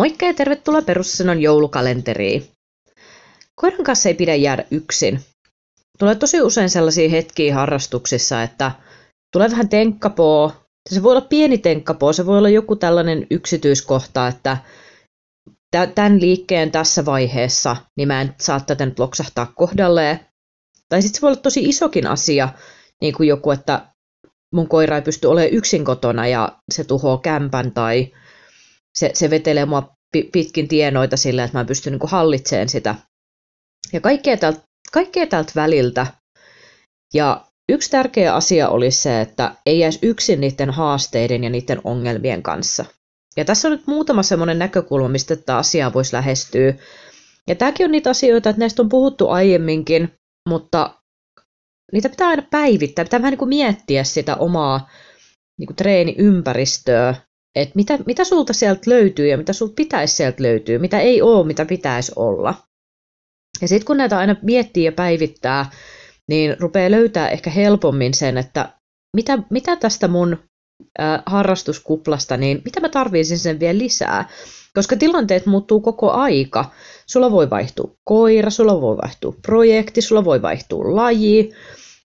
Moikka ja tervetuloa Perussanon joulukalenteriin. Koiran kanssa ei pidä jäädä yksin. Tulee tosi usein sellaisia hetkiä harrastuksissa, että tulee vähän tenkkapoo. Se voi olla pieni tenkkapoo, se voi olla joku tällainen yksityiskohta, että tämän liikkeen tässä vaiheessa, niin mä en saa tätä nyt loksahtaa kohdalleen. Tai sitten se voi olla tosi isokin asia, niin kuin joku, että mun koira ei pysty olemaan yksin kotona ja se tuhoaa kämpän tai se, se vetelee mua pitkin tienoita sillä, että mä pystyn niin hallitsemaan sitä. Ja kaikkea tältä, kaikkea tältä väliltä. Ja yksi tärkeä asia oli se, että ei jäisi yksin niiden haasteiden ja niiden ongelmien kanssa. Ja tässä on nyt muutama semmoinen näkökulma, mistä tätä asiaa voisi lähestyä. Ja tämäkin on niitä asioita, että näistä on puhuttu aiemminkin, mutta niitä pitää aina päivittää. Pitää vähän niin kuin miettiä sitä omaa niin kuin treeniympäristöä että mitä, mitä sulta sieltä löytyy ja mitä sulta pitäisi sieltä löytyä, mitä ei ole, mitä pitäisi olla. Ja sitten kun näitä aina miettii ja päivittää, niin rupeaa löytää ehkä helpommin sen, että mitä, mitä tästä mun harrastuskuplasta, niin mitä mä tarviisin sen vielä lisää. Koska tilanteet muuttuu koko aika. Sulla voi vaihtua koira, sulla voi vaihtua projekti, sulla voi vaihtua laji,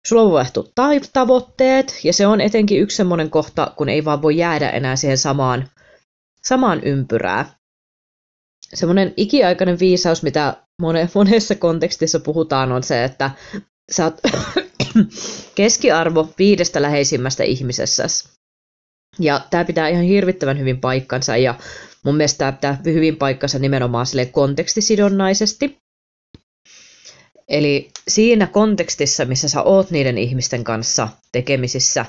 Sulla on vaihtu tavoitteet, ja se on etenkin yksi semmoinen kohta, kun ei vaan voi jäädä enää siihen samaan, samaan ympyrää. Semmoinen ikiaikainen viisaus, mitä monessa kontekstissa puhutaan, on se, että sä oot keskiarvo viidestä läheisimmästä ihmisessä. Ja tämä pitää ihan hirvittävän hyvin paikkansa, ja mun mielestä tämä pitää hyvin paikkansa nimenomaan sille kontekstisidonnaisesti. Eli siinä kontekstissa, missä sä oot niiden ihmisten kanssa tekemisissä,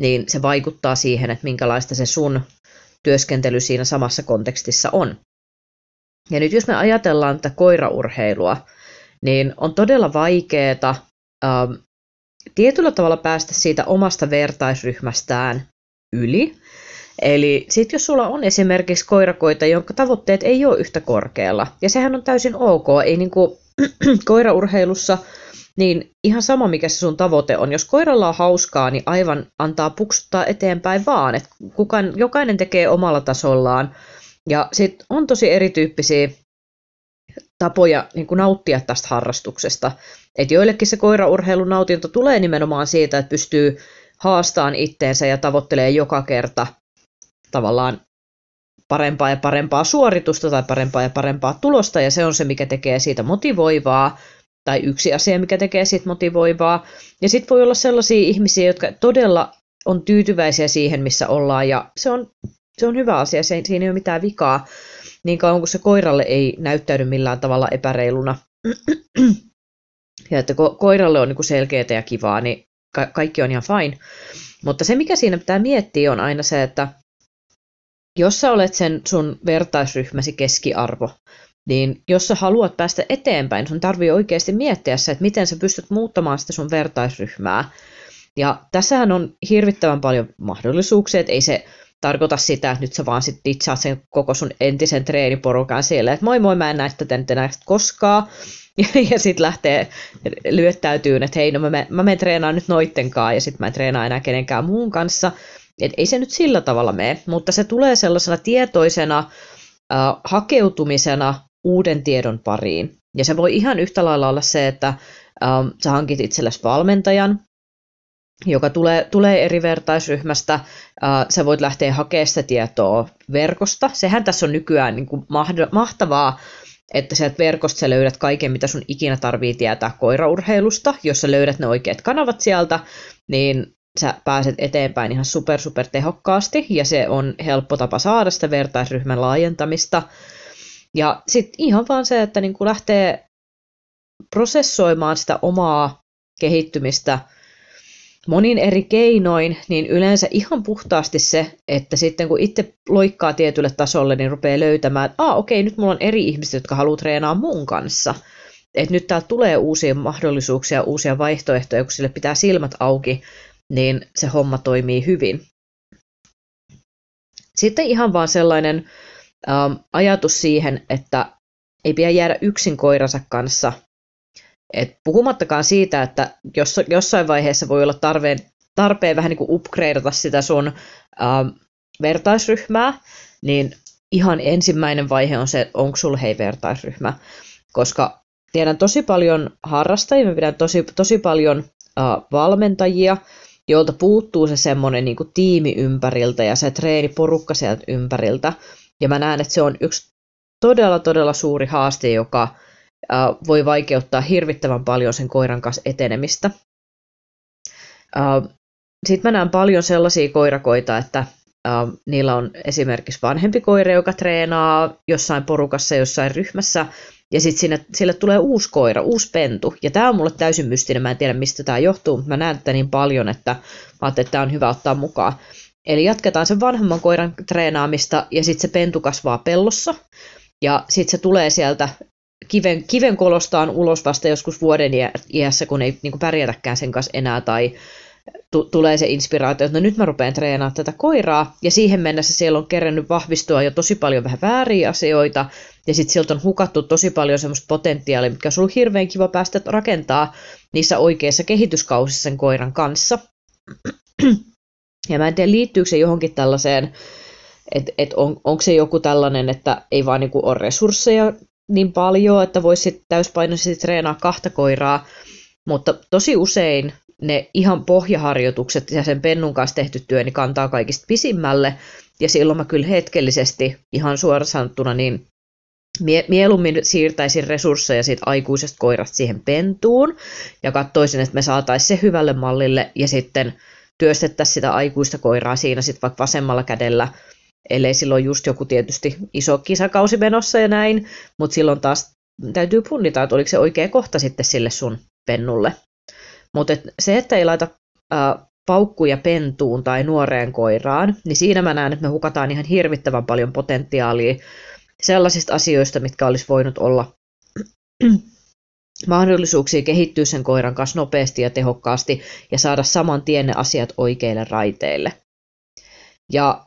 niin se vaikuttaa siihen, että minkälaista se sun työskentely siinä samassa kontekstissa on. Ja nyt jos me ajatellaan tätä koiraurheilua, niin on todella vaikeaa ähm, tietyllä tavalla päästä siitä omasta vertaisryhmästään yli. Eli sitten jos sulla on esimerkiksi koirakoita, jonka tavoitteet ei ole yhtä korkealla, ja sehän on täysin ok, ei niinku, koiraurheilussa, niin ihan sama mikä se sun tavoite on. Jos koiralla on hauskaa, niin aivan antaa puksuttaa eteenpäin vaan. Et kukaan, jokainen tekee omalla tasollaan. Ja sitten on tosi erityyppisiä tapoja niin nauttia tästä harrastuksesta. Et joillekin se koiraurheilun nautinto tulee nimenomaan siitä, että pystyy haastaan itteensä ja tavoittelee joka kerta tavallaan parempaa ja parempaa suoritusta tai parempaa ja parempaa tulosta, ja se on se, mikä tekee siitä motivoivaa, tai yksi asia, mikä tekee siitä motivoivaa. Ja sitten voi olla sellaisia ihmisiä, jotka todella on tyytyväisiä siihen, missä ollaan, ja se on, se on hyvä asia, se, siinä ei ole mitään vikaa, niin kauan kuin se koiralle ei näyttäydy millään tavalla epäreiluna. ja että ko- koiralle on niin selkeää ja kivaa, niin ka- kaikki on ihan fine. Mutta se, mikä siinä pitää miettiä, on aina se, että jos sä olet sen sun vertaisryhmäsi keskiarvo, niin jos sä haluat päästä eteenpäin, sun tarvii oikeasti miettiä se, että miten sä pystyt muuttamaan sitä sun vertaisryhmää. Ja tässähän on hirvittävän paljon mahdollisuuksia, että ei se tarkoita sitä, että nyt sä vaan sit ditsaat sen koko sun entisen treeniporukan siellä, että moi moi, mä en näe tätä nyt enää koskaan. Ja, ja sitten lähtee lyöttäytyy, että hei, no mä, mä menen treenaamaan nyt noittenkaan ja sitten mä en treenaa enää kenenkään muun kanssa. Et ei se nyt sillä tavalla mene, mutta se tulee sellaisena tietoisena äh, hakeutumisena uuden tiedon pariin. Ja se voi ihan yhtä lailla olla se, että ähm, sä hankit itsellesi valmentajan, joka tulee, tulee eri vertaisryhmästä. Sä voit lähteä hakemaan sitä tietoa verkosta. Sehän tässä on nykyään niin kuin mahtavaa, että sieltä verkosta sä löydät kaiken, mitä sun ikinä tarvii tietää koiraurheilusta. Jos sä löydät ne oikeat kanavat sieltä, niin sä pääset eteenpäin ihan super super tehokkaasti ja se on helppo tapa saada sitä vertaisryhmän laajentamista. Ja sitten ihan vaan se, että niin lähtee prosessoimaan sitä omaa kehittymistä monin eri keinoin, niin yleensä ihan puhtaasti se, että sitten kun itse loikkaa tietylle tasolle, niin rupeaa löytämään, että ah, okei, nyt mulla on eri ihmiset, jotka haluaa treenaa mun kanssa. Että nyt täältä tulee uusia mahdollisuuksia, uusia vaihtoehtoja, kun sille pitää silmät auki niin se homma toimii hyvin. Sitten ihan vaan sellainen ähm, ajatus siihen, että ei pidä jäädä yksin koiransa kanssa. Et puhumattakaan siitä, että jos, jossain vaiheessa voi olla tarpeen, tarpeen vähän niin kuin upgradeata sitä sun ähm, vertaisryhmää, niin ihan ensimmäinen vaihe on se, että onko sulla hei vertaisryhmä, koska tiedän tosi paljon harrastajia, mä pidän tosi, tosi paljon uh, valmentajia, jolta puuttuu se semmoinen niin tiimi ympäriltä ja se treeniporukka sieltä ympäriltä. Ja mä näen, että se on yksi todella, todella suuri haaste, joka uh, voi vaikeuttaa hirvittävän paljon sen koiran kanssa etenemistä. Uh, Sitten mä näen paljon sellaisia koirakoita, että Uh, niillä on esimerkiksi vanhempi koira, joka treenaa jossain porukassa, jossain ryhmässä, ja sitten sille tulee uusi koira, uusi pentu. Ja tämä on mulle täysin mystinen, mä en tiedä mistä tämä johtuu, mutta mä näen tätä niin paljon, että mä ajattelin, että tämä on hyvä ottaa mukaan. Eli jatketaan sen vanhemman koiran treenaamista, ja sitten se pentu kasvaa pellossa, ja sitten se tulee sieltä kiven, kiven kolostaan ulos vasta joskus vuoden iässä, kun ei niin kuin pärjätäkään sen kanssa enää, tai t- tulee se inspiraatio, että no nyt mä rupean treenaamaan tätä koiraa, ja siihen mennessä siellä on kerännyt vahvistua jo tosi paljon vähän vääriä asioita, ja sitten sieltä on hukattu tosi paljon semmoista potentiaalia, mikä on ollut hirveän kiva päästä rakentaa niissä oikeissa kehityskausissa sen koiran kanssa. Ja mä en tiedä, liittyykö se johonkin tällaiseen, että et on, onko se joku tällainen, että ei vaan niinku ole resursseja niin paljon, että voisi täyspainoisesti treenaa kahta koiraa, mutta tosi usein ne ihan pohjaharjoitukset ja sen pennun kanssa tehty työ niin kantaa kaikista pisimmälle. Ja silloin mä kyllä hetkellisesti, ihan suoraan sanottuna, niin mie- mieluummin siirtäisin resursseja siitä aikuisesta koirasta siihen pentuun ja katsoisin, että me saataisiin se hyvälle mallille ja sitten työstettäisiin sitä aikuista koiraa siinä sitten vaikka vasemmalla kädellä, ellei silloin just joku tietysti iso kisakausi menossa ja näin, mutta silloin taas täytyy punnita, että oliko se oikea kohta sitten sille sun pennulle. Mutta et se, että ei laita ää, paukkuja pentuun tai nuoreen koiraan, niin siinä mä näen, että me hukataan ihan hirvittävän paljon potentiaalia sellaisista asioista, mitkä olisi voinut olla mahdollisuuksia kehittyä sen koiran kanssa nopeasti ja tehokkaasti ja saada saman tien ne asiat oikeille raiteille. Ja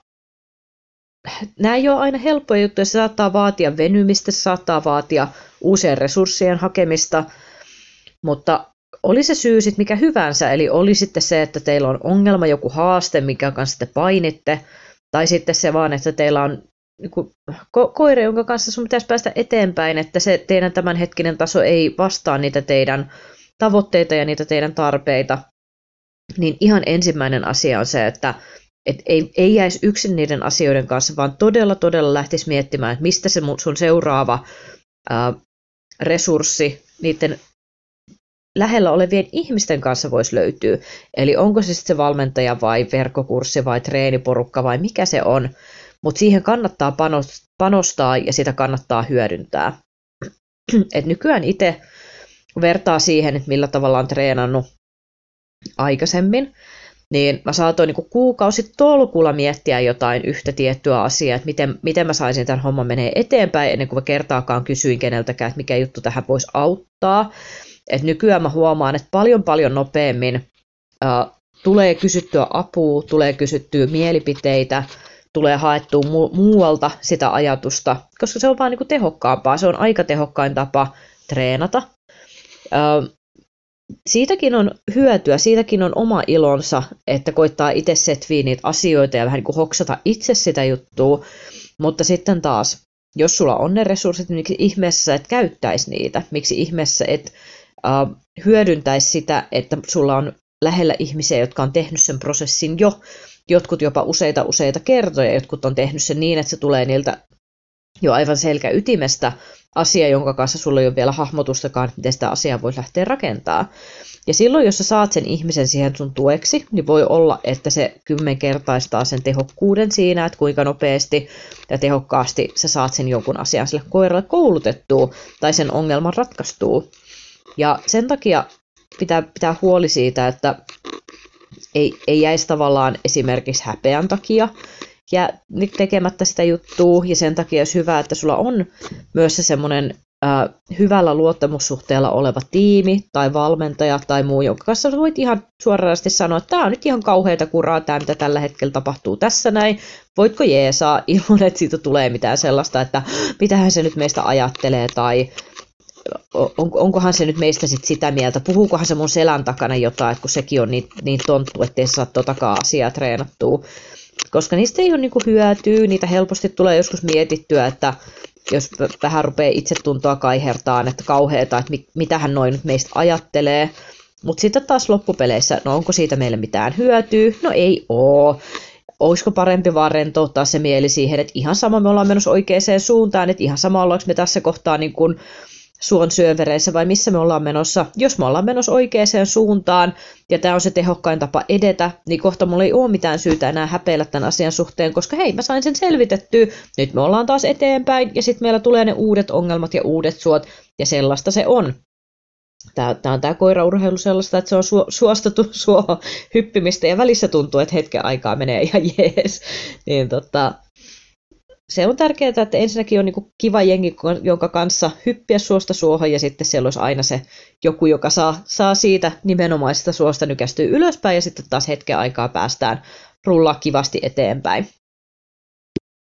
nämä ei ole aina helppoja juttuja, se saattaa vaatia venymistä, se saattaa vaatia uusien resurssien hakemista, mutta oli se syy sitten mikä hyvänsä, eli oli sitten se, että teillä on ongelma, joku haaste, mikä kanssa te painitte, tai sitten se vaan, että teillä on niin ko- koira, jonka kanssa sun pitäisi päästä eteenpäin, että se teidän tämänhetkinen taso ei vastaa niitä teidän tavoitteita ja niitä teidän tarpeita, niin ihan ensimmäinen asia on se, että et ei, ei jäisi yksin niiden asioiden kanssa, vaan todella, todella lähtisi miettimään, että mistä se sun seuraava ää, resurssi niiden lähellä olevien ihmisten kanssa voisi löytyä. Eli onko se sitten se valmentaja vai verkkokurssi vai treeniporukka vai mikä se on. Mutta siihen kannattaa panostaa ja sitä kannattaa hyödyntää. Et nykyään itse vertaa siihen, että millä tavalla on treenannut aikaisemmin, niin mä saatoin niin kuukausi tolkulla miettiä jotain yhtä tiettyä asiaa, että miten, miten mä saisin tämän homman menee eteenpäin, ennen kuin mä kertaakaan kysyin keneltäkään, että mikä juttu tähän voisi auttaa. Et nykyään mä huomaan, että paljon paljon nopeammin äh, tulee kysyttyä apua, tulee kysyttyä mielipiteitä, tulee haettua mu- muualta sitä ajatusta, koska se on vaan niinku tehokkaampaa. Se on aika tehokkain tapa treenata. Äh, siitäkin on hyötyä, siitäkin on oma ilonsa, että koittaa itse setviä niitä asioita ja vähän niin kuin hoksata itse sitä juttua, mutta sitten taas, jos sulla on ne resurssit, niin miksi ihmeessä et käyttäisi niitä? Miksi ihmeessä et hyödyntäisi sitä, että sulla on lähellä ihmisiä, jotka on tehnyt sen prosessin jo, jotkut jopa useita useita kertoja, jotkut on tehnyt sen niin, että se tulee niiltä jo aivan selkä ytimestä asia, jonka kanssa sulla ei ole vielä hahmotustakaan, miten sitä asiaa voisi lähteä rakentaa. Ja silloin, jos sä saat sen ihmisen siihen sun tueksi, niin voi olla, että se kymmenkertaistaa sen tehokkuuden siinä, että kuinka nopeasti ja tehokkaasti sä saat sen jonkun asian sille koiralle koulutettua tai sen ongelman ratkaistua. Ja sen takia pitää pitää huoli siitä, että ei, ei jäisi tavallaan esimerkiksi häpeän takia ja tekemättä sitä juttua, ja sen takia olisi hyvä, että sulla on myös se semmoinen äh, hyvällä luottamussuhteella oleva tiimi tai valmentaja tai muu, jonka kanssa voit ihan suorasti sanoa, että tämä on nyt ihan kauheita kuraa, tämä mitä tällä hetkellä tapahtuu tässä näin, voitko jeesaa ilman, että siitä tulee mitään sellaista, että mitähän se nyt meistä ajattelee? tai on, onkohan se nyt meistä sit sitä mieltä, puhuukohan se mun selän takana jotain, että kun sekin on niin, niin tonttu, ettei saa totakaan asiaa treenattua. koska niistä ei ole niin kuin hyötyä, niitä helposti tulee joskus mietittyä, että jos vähän rupeaa itsetuntoa kaihertaan, että kauheeta, että mitähän noin nyt meistä ajattelee, mutta sitten taas loppupeleissä, no onko siitä meille mitään hyötyä? No ei oo. Olisiko parempi vaan rentouttaa se mieli siihen, että ihan sama me ollaan menossa oikeaan suuntaan, että ihan sama ollaanko me tässä kohtaa niin kuin suon syövereissä vai missä me ollaan menossa. Jos me ollaan menossa oikeaan suuntaan ja tämä on se tehokkain tapa edetä, niin kohta mulla ei ole mitään syytä enää häpeillä tämän asian suhteen, koska hei, mä sain sen selvitettyä, nyt me ollaan taas eteenpäin ja sitten meillä tulee ne uudet ongelmat ja uudet suot ja sellaista se on. Tämä, on tämä koiraurheilu sellaista, että se on su, suostettu suo hyppimistä ja välissä tuntuu, että hetken aikaa menee ihan jees. Niin tota, se on tärkeää, että ensinnäkin on niin kiva jengi, jonka kanssa hyppiä suosta suohon ja sitten siellä olisi aina se joku, joka saa, saa siitä nimenomaisesta suosta nykästyä ylöspäin ja sitten taas hetken aikaa päästään rullaa kivasti eteenpäin.